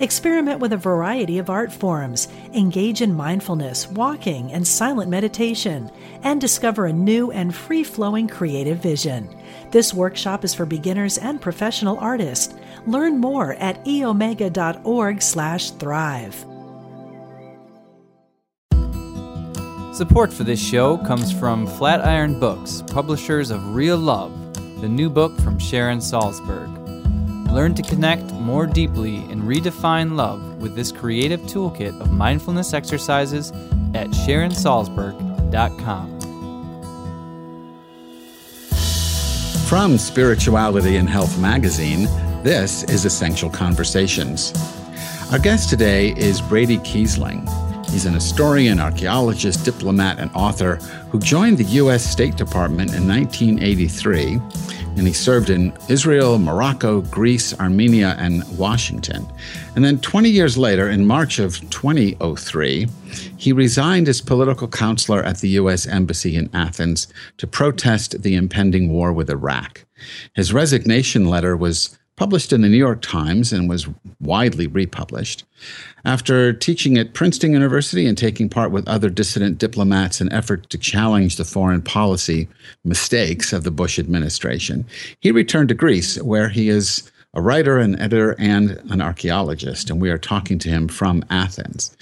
Experiment with a variety of art forms, engage in mindfulness, walking, and silent meditation, and discover a new and free flowing creative vision. This workshop is for beginners and professional artists. Learn more at eomega.org/slash thrive. Support for this show comes from Flatiron Books, publishers of Real Love, the new book from Sharon Salzberg. Learn to connect more deeply and redefine love with this creative toolkit of mindfulness exercises at SharonSalzberg.com. From Spirituality and Health magazine, this is Essential Conversations. Our guest today is Brady Kiesling. He's an historian, archaeologist, diplomat, and author who joined the U.S. State Department in 1983 and he served in Israel, Morocco, Greece, Armenia, and Washington. And then 20 years later, in March of 2003, he resigned as political counselor at the U.S. Embassy in Athens to protest the impending war with Iraq. His resignation letter was published in the New York Times and was widely republished. After teaching at Princeton University and taking part with other dissident diplomats in effort to challenge the foreign policy mistakes of the Bush administration, he returned to Greece, where he is a writer, an editor, and an archaeologist, and we are talking to him from Athens.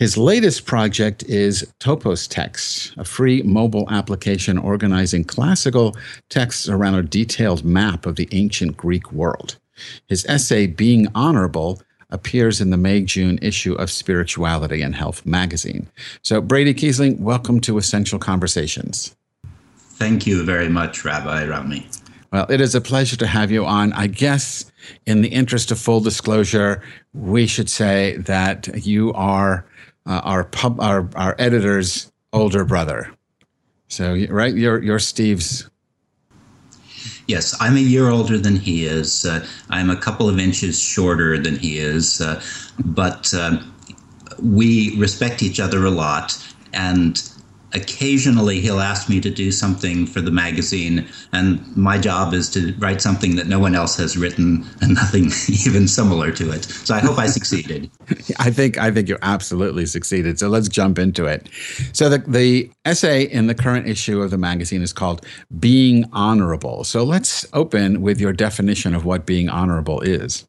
His latest project is Topos Text, a free mobile application organizing classical texts around a detailed map of the ancient Greek world. His essay, Being Honorable, appears in the May June issue of Spirituality and Health magazine. So, Brady Kiesling, welcome to Essential Conversations. Thank you very much, Rabbi Rami. Well, it is a pleasure to have you on. I guess, in the interest of full disclosure, we should say that you are uh, our pub our our editor's older brother. So right, you're you're Steve's. Yes, I'm a year older than he is. Uh, I'm a couple of inches shorter than he is, uh, but um, we respect each other a lot, and occasionally he'll ask me to do something for the magazine and my job is to write something that no one else has written and nothing even similar to it. So i hope i succeeded. I think i think you absolutely succeeded. So let's jump into it. So the, the essay in the current issue of the magazine is called being honorable. So let's open with your definition of what being honorable is.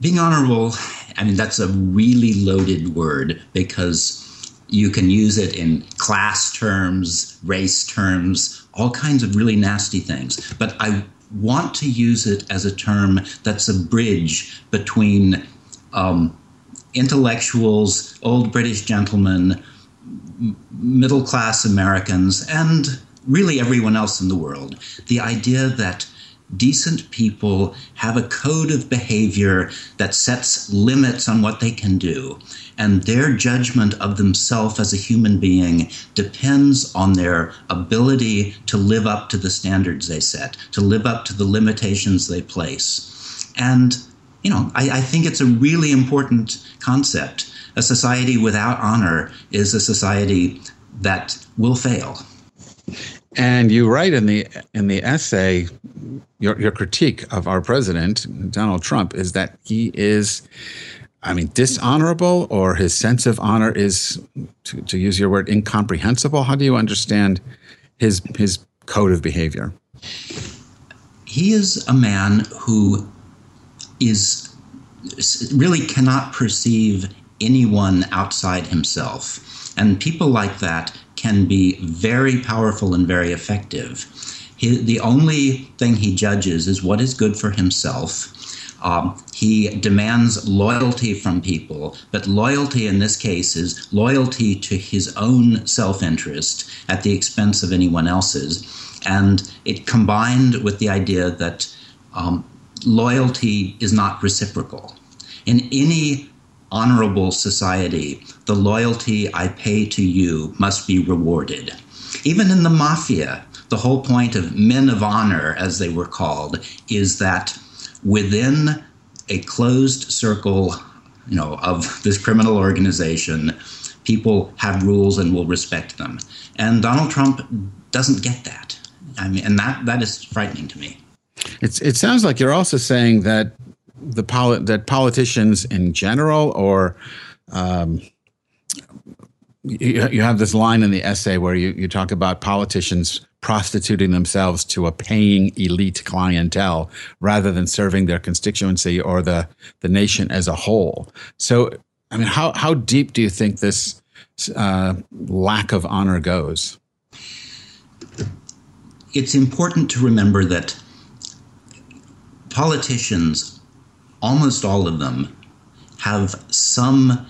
Being honorable i mean that's a really loaded word because you can use it in class terms, race terms, all kinds of really nasty things. But I want to use it as a term that's a bridge between um, intellectuals, old British gentlemen, middle class Americans, and really everyone else in the world. The idea that decent people have a code of behavior that sets limits on what they can do. And their judgment of themselves as a human being depends on their ability to live up to the standards they set, to live up to the limitations they place. And, you know, I, I think it's a really important concept. A society without honor is a society that will fail. And you write in the in the essay, your your critique of our president Donald Trump is that he is, I mean, dishonorable, or his sense of honor is, to, to use your word, incomprehensible. How do you understand his his code of behavior? He is a man who is really cannot perceive anyone outside himself, and people like that can be very powerful and very effective. He, the only thing he judges is what is good for himself. Um, he demands loyalty from people, but loyalty in this case is loyalty to his own self interest at the expense of anyone else's. And it combined with the idea that um, loyalty is not reciprocal. In any honorable society, the loyalty I pay to you must be rewarded. Even in the mafia, the whole point of men of honor, as they were called, is that within a closed circle, you know, of this criminal organization, people have rules and will respect them. And Donald Trump doesn't get that. I mean, and that that is frightening to me. It's it sounds like you're also saying that the poli- that politicians in general or um, you, you have this line in the essay where you, you talk about politicians prostituting themselves to a paying elite clientele rather than serving their constituency or the, the nation as a whole. So, I mean, how, how deep do you think this uh, lack of honor goes? It's important to remember that politicians, almost all of them, have some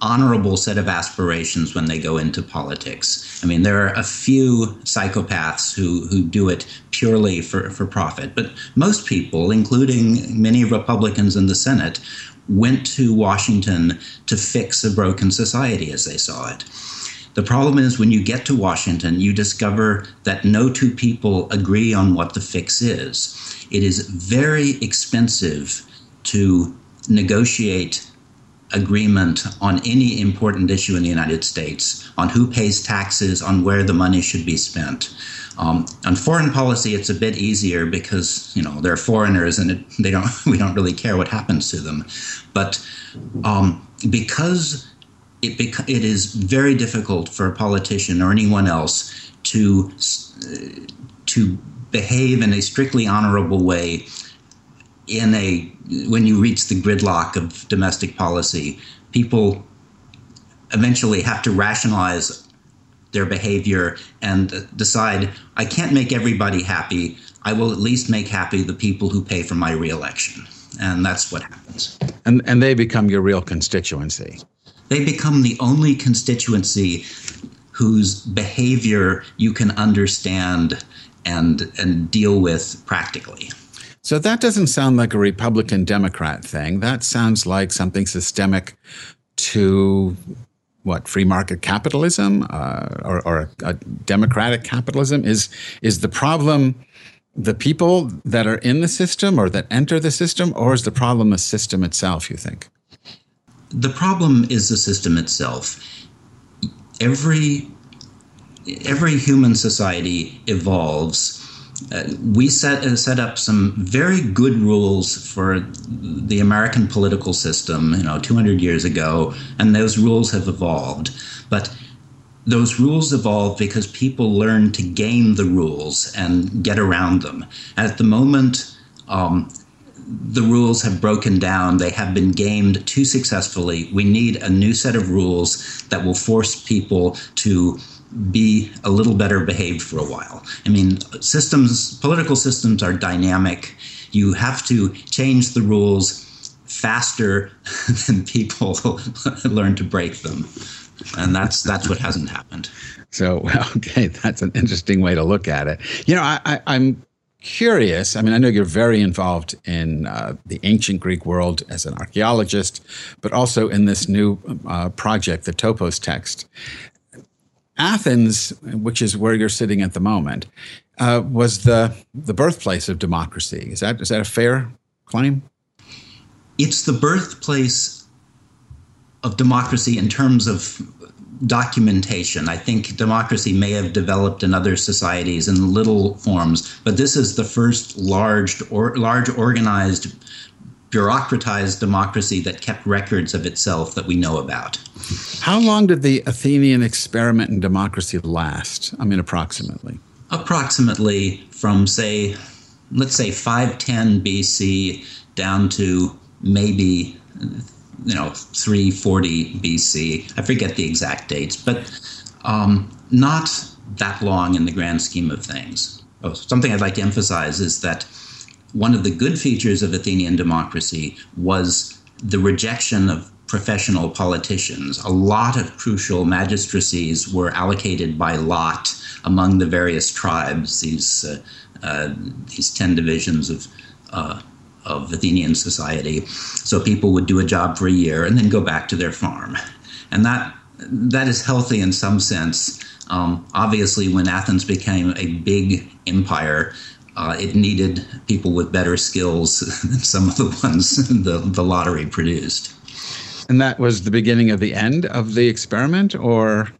honorable set of aspirations when they go into politics. I mean, there are a few psychopaths who, who do it purely for, for profit, but most people, including many Republicans in the Senate, went to Washington to fix a broken society as they saw it. The problem is when you get to Washington, you discover that no two people agree on what the fix is. It is very expensive to negotiate agreement on any important issue in the United States, on who pays taxes, on where the money should be spent. Um, on foreign policy, it's a bit easier because you know they're foreigners and it, they don't we don't really care what happens to them. But um, because it bec- it is very difficult for a politician or anyone else to uh, to behave in a strictly honorable way in a when you reach the gridlock of domestic policy, people eventually have to rationalize their behavior and decide I can't make everybody happy. I will at least make happy the people who pay for my reelection. And that's what happens. And and they become your real constituency. They become the only constituency whose behavior you can understand and and deal with practically. So that doesn't sound like a Republican Democrat thing. That sounds like something systemic to what free market capitalism uh, or, or a, a, democratic capitalism is is the problem the people that are in the system or that enter the system or is the problem the system itself you think the problem is the system itself every every human society evolves uh, we set uh, set up some very good rules for the American political system, you know, 200 years ago, and those rules have evolved. But those rules evolve because people learn to game the rules and get around them. At the moment, um, the rules have broken down. They have been gamed too successfully. We need a new set of rules that will force people to be a little better behaved for a while. I mean, systems, political systems are dynamic. You have to change the rules faster than people learn to break them. And that's that's what hasn't happened. So, okay, that's an interesting way to look at it. You know, I, I, am curious. I mean, I know you're very involved in uh, the ancient Greek world as an archaeologist, but also in this new uh, project, the Topos text. Athens, which is where you're sitting at the moment, uh, was the the birthplace of democracy. Is that is that a fair claim? It's the birthplace of democracy in terms of documentation. I think democracy may have developed in other societies in little forms, but this is the first large or large organized bureaucratized democracy that kept records of itself that we know about. How long did the Athenian experiment in democracy last? I mean, approximately. Approximately from, say, let's say 510 BC down to maybe, you know, 340 BC. I forget the exact dates, but um, not that long in the grand scheme of things. Oh, something I'd like to emphasize is that one of the good features of Athenian democracy was the rejection of professional politicians. A lot of crucial magistracies were allocated by lot among the various tribes, these, uh, uh, these 10 divisions of, uh, of Athenian society. So people would do a job for a year and then go back to their farm. And that, that is healthy in some sense. Um, obviously, when Athens became a big empire, uh, it needed people with better skills than some of the ones the, the lottery produced. And that was the beginning of the end of the experiment, or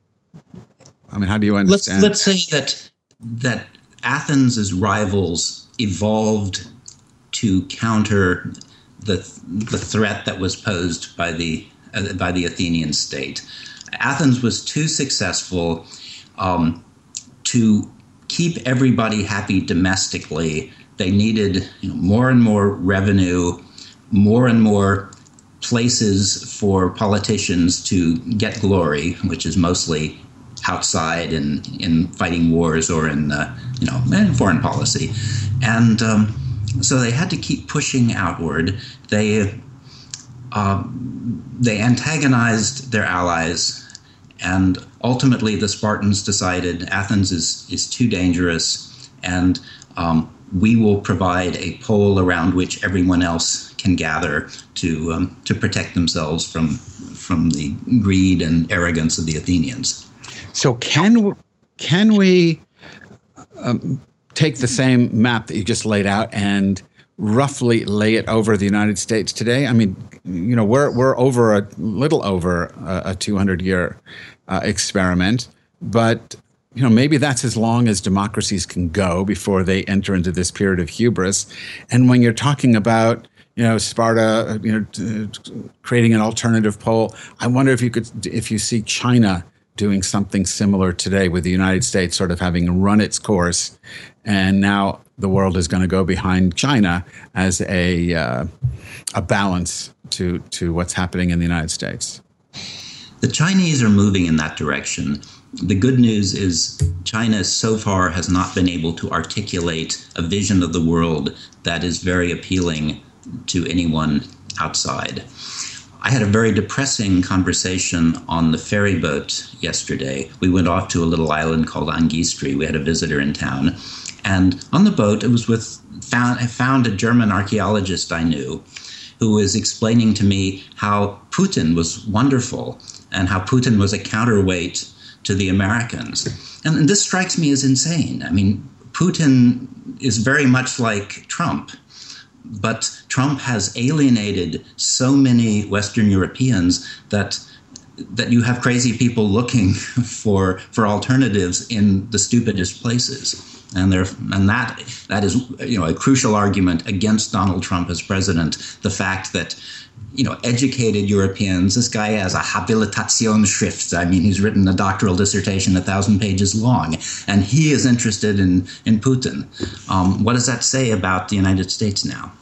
I mean, how do you understand? Let's, let's say that that Athens's rivals evolved to counter the the threat that was posed by the uh, by the Athenian state. Athens was too successful um, to keep everybody happy domestically. They needed you know, more and more revenue, more and more places for politicians to get glory, which is mostly outside in in fighting wars or in uh, you know in foreign policy, and um, so they had to keep pushing outward. They uh, they antagonized their allies, and ultimately the Spartans decided Athens is is too dangerous, and um, we will provide a pole around which everyone else can gather to um, to protect themselves from from the greed and arrogance of the Athenians. So can can we um, take the same map that you just laid out and roughly lay it over the United States today? I mean, you know, we're we're over a little over a, a 200 year uh, experiment, but you know, maybe that's as long as democracies can go before they enter into this period of hubris. And when you're talking about you know, Sparta, you know, creating an alternative pole. I wonder if you could, if you see China doing something similar today with the United States sort of having run its course, and now the world is going to go behind China as a uh, a balance to to what's happening in the United States. The Chinese are moving in that direction. The good news is China so far has not been able to articulate a vision of the world that is very appealing to anyone outside. I had a very depressing conversation on the ferry boat yesterday. We went off to a little island called Angistri. We had a visitor in town. And on the boat, it was with found, I found a German archaeologist I knew who was explaining to me how Putin was wonderful and how Putin was a counterweight to the Americans. And, and this strikes me as insane. I mean, Putin is very much like Trump but Trump has alienated so many Western Europeans that that you have crazy people looking for for alternatives in the stupidest places. And there and that that is you know a crucial argument against Donald Trump as president. The fact that you know, educated Europeans. This guy has a Habilitationsschrift. I mean, he's written a doctoral dissertation a thousand pages long, and he is interested in in Putin. Um, what does that say about the United States now?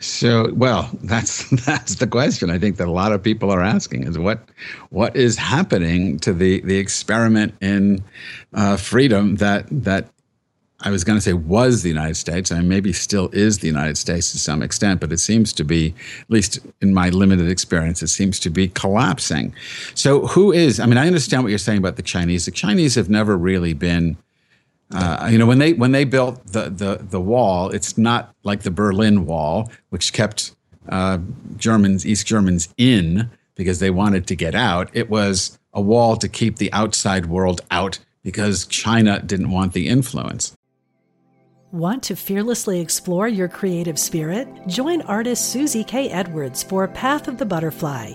So, well, that's that's the question I think that a lot of people are asking is what what is happening to the the experiment in uh, freedom that that I was going to say was the United States, and maybe still is the United States to some extent, but it seems to be, at least in my limited experience, it seems to be collapsing. So, who is? I mean, I understand what you're saying about the Chinese. The Chinese have never really been. Uh, you know, when they when they built the, the the wall, it's not like the Berlin Wall, which kept uh, Germans, East Germans, in because they wanted to get out. It was a wall to keep the outside world out because China didn't want the influence. Want to fearlessly explore your creative spirit? Join artist Susie K. Edwards for Path of the Butterfly,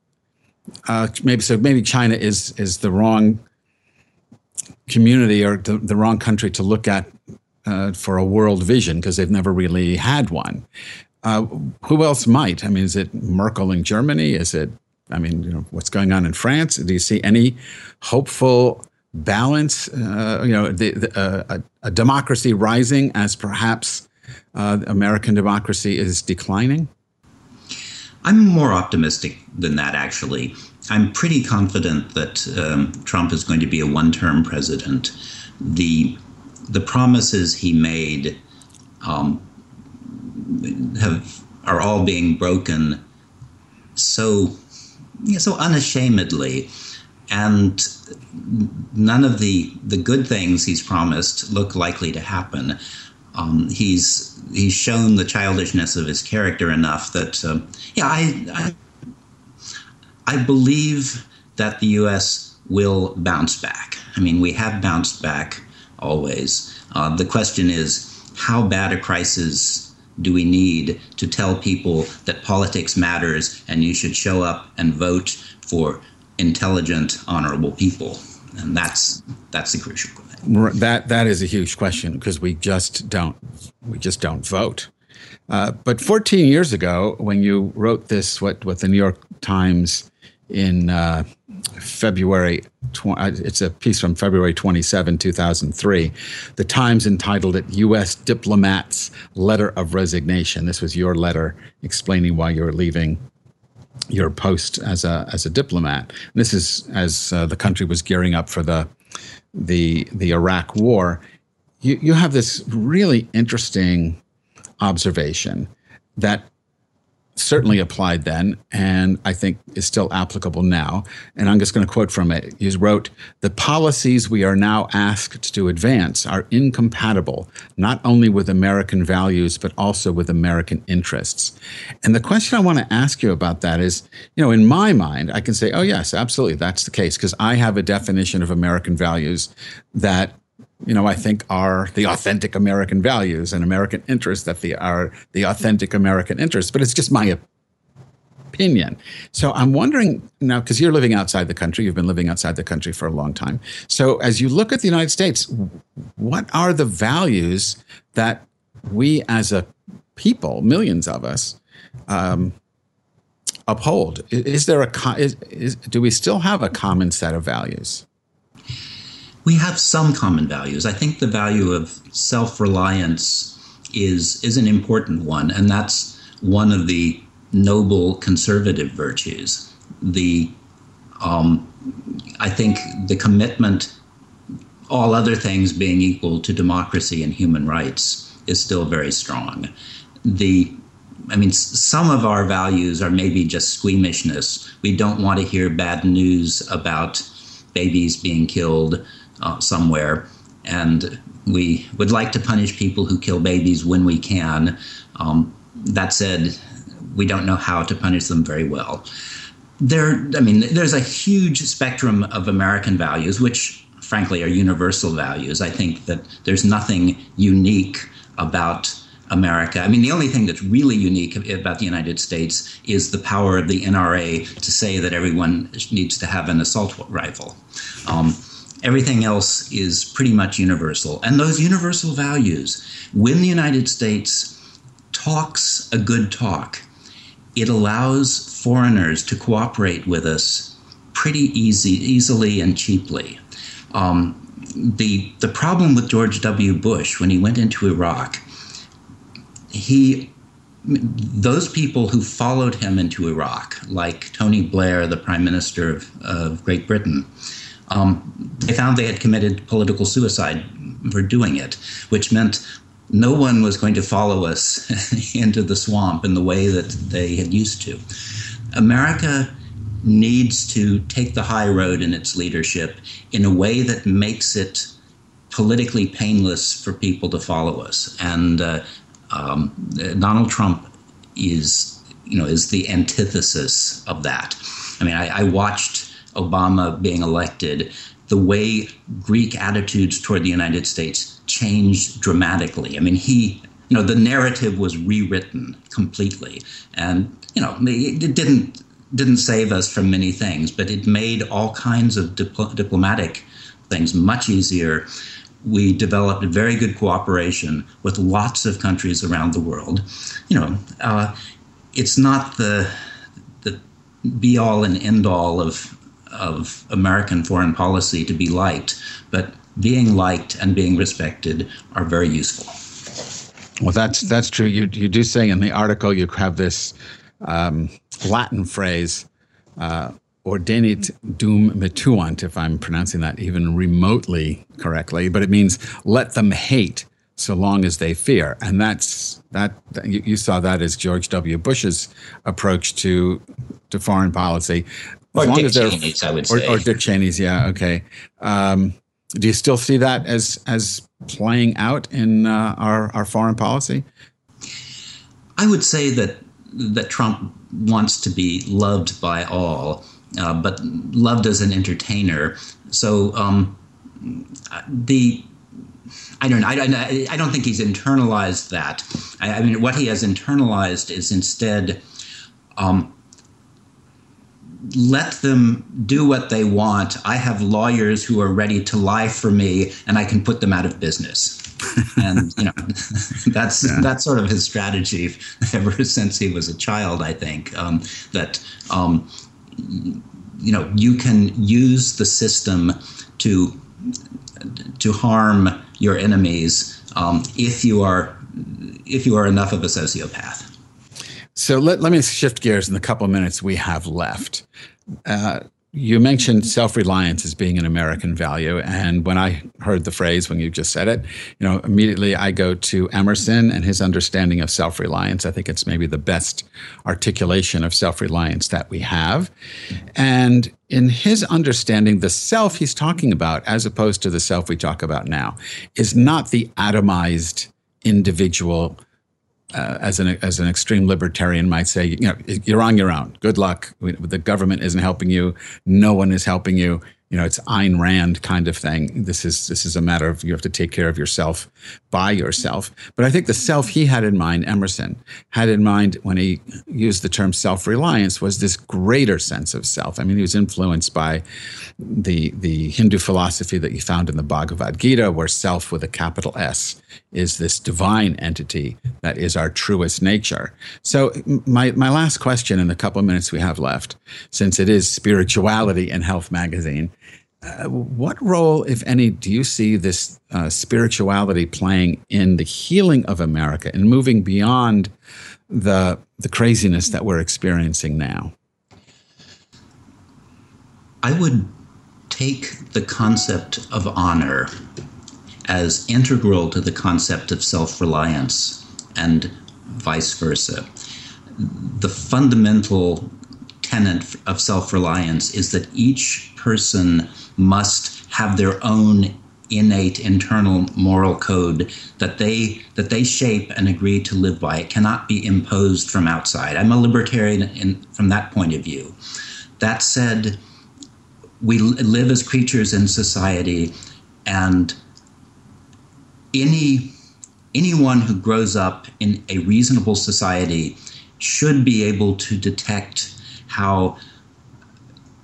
uh, maybe so maybe China is is the wrong community or the, the wrong country to look at uh, for a world vision because they've never really had one. Uh, who else might? I mean, is it Merkel in Germany? Is it? I mean, you know, what's going on in France? Do you see any hopeful balance? Uh, you know, the, the, uh, a, a, democracy rising as perhaps uh, American democracy is declining. I'm more optimistic than that, actually. I'm pretty confident that um, Trump is going to be a one term president. The the promises he made um, have are all being broken so so unashamedly, and none of the the good things he's promised look likely to happen. Um, he's he's shown the childishness of his character enough that uh, yeah I, I I believe that the U.S. will bounce back. I mean we have bounced back always. Uh, the question is how bad a crisis do we need to tell people that politics matters and you should show up and vote for intelligent, honorable people? And that's that's the crucial question. That that is a huge question because we just don't we just don't vote. Uh, but 14 years ago, when you wrote this, what what the New York Times in uh, February, tw- uh, it's a piece from February 27, 2003. The Times entitled it U.S. Diplomat's Letter of Resignation. This was your letter explaining why you were leaving your post as a, as a diplomat. This is as uh, the country was gearing up for the, the, the Iraq War. You, you have this really interesting observation that certainly applied then, and I think is still applicable now. And I'm just going to quote from it. He wrote, The policies we are now asked to advance are incompatible not only with American values, but also with American interests. And the question I want to ask you about that is, you know, in my mind, I can say, oh, yes, absolutely, that's the case, because I have a definition of American values that you know, I think are the authentic American values and American interests that the, are the authentic American interests. But it's just my opinion. So I'm wondering now, because you're living outside the country, you've been living outside the country for a long time. So as you look at the United States, what are the values that we as a people, millions of us, um, uphold? Is there a is, is, do we still have a common set of values? We have some common values. I think the value of self-reliance is is an important one, and that's one of the noble conservative virtues. The um, I think the commitment, all other things being equal to democracy and human rights, is still very strong. The I mean, some of our values are maybe just squeamishness. We don't want to hear bad news about babies being killed uh, somewhere. And we would like to punish people who kill babies when we can. Um, that said, we don't know how to punish them very well. There, I mean, there's a huge spectrum of American values, which frankly are universal values. I think that there's nothing unique about America. I mean, the only thing that's really unique about the United States is the power of the NRA to say that everyone needs to have an assault rifle. Um, Everything else is pretty much universal. And those universal values, when the United States talks a good talk, it allows foreigners to cooperate with us pretty easy, easily and cheaply. Um, the the problem with George W. Bush when he went into Iraq, he those people who followed him into Iraq, like Tony Blair, the Prime Minister of, of Great Britain, um, they found they had committed political suicide for doing it, which meant no one was going to follow us into the swamp in the way that they had used to. America needs to take the high road in its leadership in a way that makes it politically painless for people to follow us. And uh, um, Donald Trump is, you know, is the antithesis of that. I mean, I, I watched Obama being elected, the way Greek attitudes toward the United States changed dramatically. I mean, he, you know, the narrative was rewritten completely, and you know, it didn't didn't save us from many things, but it made all kinds of dipl- diplomatic things much easier. We developed very good cooperation with lots of countries around the world. You know, uh, it's not the the be all and end all of of American foreign policy to be liked, but being liked and being respected are very useful. Well, that's that's true. You you do say in the article you have this um, Latin phrase, uh, oderint dum metuant, if I'm pronouncing that even remotely correctly, but it means let them hate so long as they fear. And that's that you, you saw that as George W. Bush's approach to to foreign policy. As or Dick Cheney's, I would or, say. Or Dick Cheney's, yeah, okay. Um, do you still see that as as playing out in uh, our our foreign policy? I would say that that Trump wants to be loved by all, uh, but loved as an entertainer. So um, the I don't I, I don't think he's internalized that. I, I, mean, what he has internalized is instead um, let them do what they want. I have lawyers who are ready to lie for me, and I can put them out of business. and you know, that's yeah. that's sort of his strategy ever since he was a child. I think um, that um, you know you can use the system to to harm your enemies um, if you are if you are enough of a sociopath. So let, let me shift gears in the couple of minutes we have left. Uh, you mentioned self-reliance as being an American value, and when I heard the phrase when you just said it, you know, immediately I go to Emerson and his understanding of self-reliance. I think it's maybe the best articulation of self-reliance that we have. And in his understanding, the self he's talking about, as opposed to the self we talk about now, is not the atomized individual uh, as an as an extreme libertarian might say, you know, you're on your own. Good luck. The government isn't helping you. No one is helping you you know, it's Ayn Rand kind of thing. This is this is a matter of you have to take care of yourself by yourself. But I think the self he had in mind, Emerson had in mind when he used the term self-reliance, was this greater sense of self. I mean, he was influenced by the the Hindu philosophy that you found in the Bhagavad Gita, where self with a capital S is this divine entity that is our truest nature. So my my last question in the couple of minutes we have left, since it is spirituality and health magazine uh, what role, if any, do you see this uh, spirituality playing in the healing of America and moving beyond the the craziness that we're experiencing now? I would take the concept of honor as integral to the concept of self-reliance and vice versa. The fundamental tenet of self-reliance is that each person must have their own innate internal moral code that they that they shape and agree to live by. It cannot be imposed from outside. I'm a libertarian in, from that point of view. That said, we live as creatures in society, and any anyone who grows up in a reasonable society should be able to detect how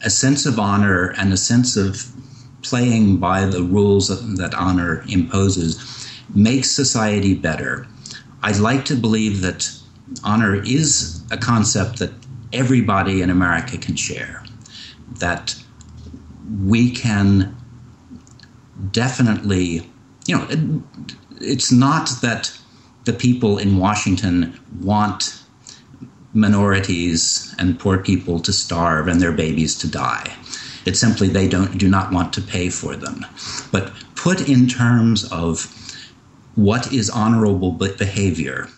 a sense of honor and a sense of playing by the rules that honor imposes makes society better. I'd like to believe that honor is a concept that everybody in America can share, that we can definitely, you know, it, it's not that the people in Washington want minorities and poor people to starve and their babies to die. It's simply they don't do not want to pay for them. But put in terms of what is honorable behavior,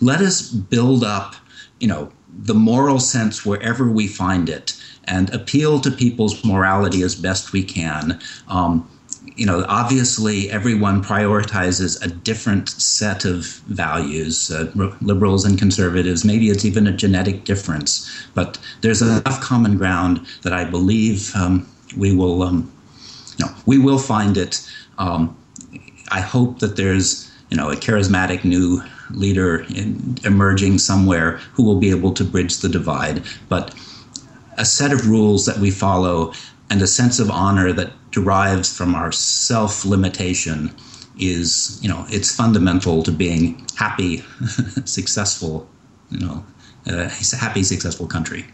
let us build up, you know, the moral sense wherever we find it and appeal to people's morality as best we can. Um, you know, obviously everyone prioritizes a different set of values, uh, liberals and conservatives. Maybe it's even a genetic difference, but there's enough common ground that I believe um, we will, um, no, we will find it. Um, I hope that there's, you know, a charismatic new leader in, emerging somewhere who will be able to bridge the divide. But a set of rules that we follow and a sense of honor that derives from our self limitation is, you know, it's fundamental to being happy, successful, you know, a happy, successful country.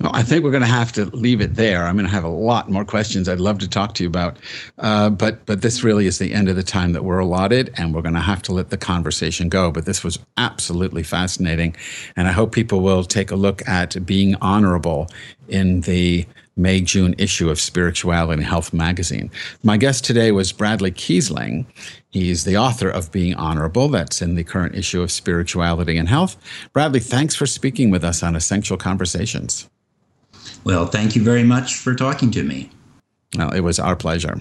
Well, I think we're going to have to leave it there. I'm going to have a lot more questions I'd love to talk to you about, uh, but but this really is the end of the time that we're allotted, and we're going to have to let the conversation go. But this was absolutely fascinating, and I hope people will take a look at being honorable in the May June issue of Spirituality and Health magazine. My guest today was Bradley Kiesling. He's the author of Being Honorable, that's in the current issue of Spirituality and Health. Bradley, thanks for speaking with us on Essential Conversations. Well, thank you very much for talking to me. Well, it was our pleasure.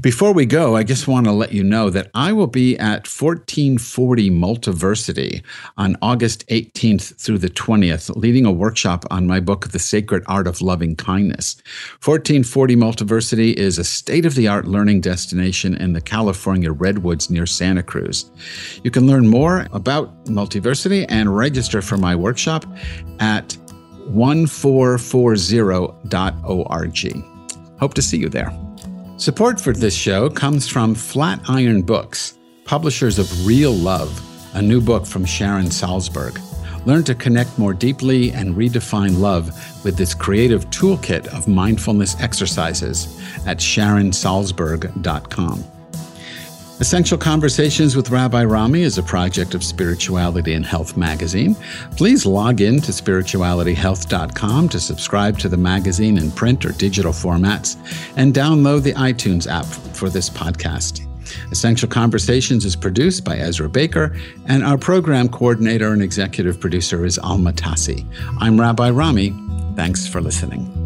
Before we go, I just want to let you know that I will be at 1440 Multiversity on August 18th through the 20th, leading a workshop on my book, The Sacred Art of Loving Kindness. 1440 Multiversity is a state of the art learning destination in the California Redwoods near Santa Cruz. You can learn more about Multiversity and register for my workshop at 1440.org. Hope to see you there. Support for this show comes from Flatiron Books, publishers of Real Love, a new book from Sharon Salzberg. Learn to connect more deeply and redefine love with this creative toolkit of mindfulness exercises at sharonsalzberg.com. Essential Conversations with Rabbi Rami is a project of Spirituality and Health magazine. Please log in to spiritualityhealth.com to subscribe to the magazine in print or digital formats and download the iTunes app for this podcast. Essential Conversations is produced by Ezra Baker, and our program coordinator and executive producer is Alma Tassi. I'm Rabbi Rami. Thanks for listening.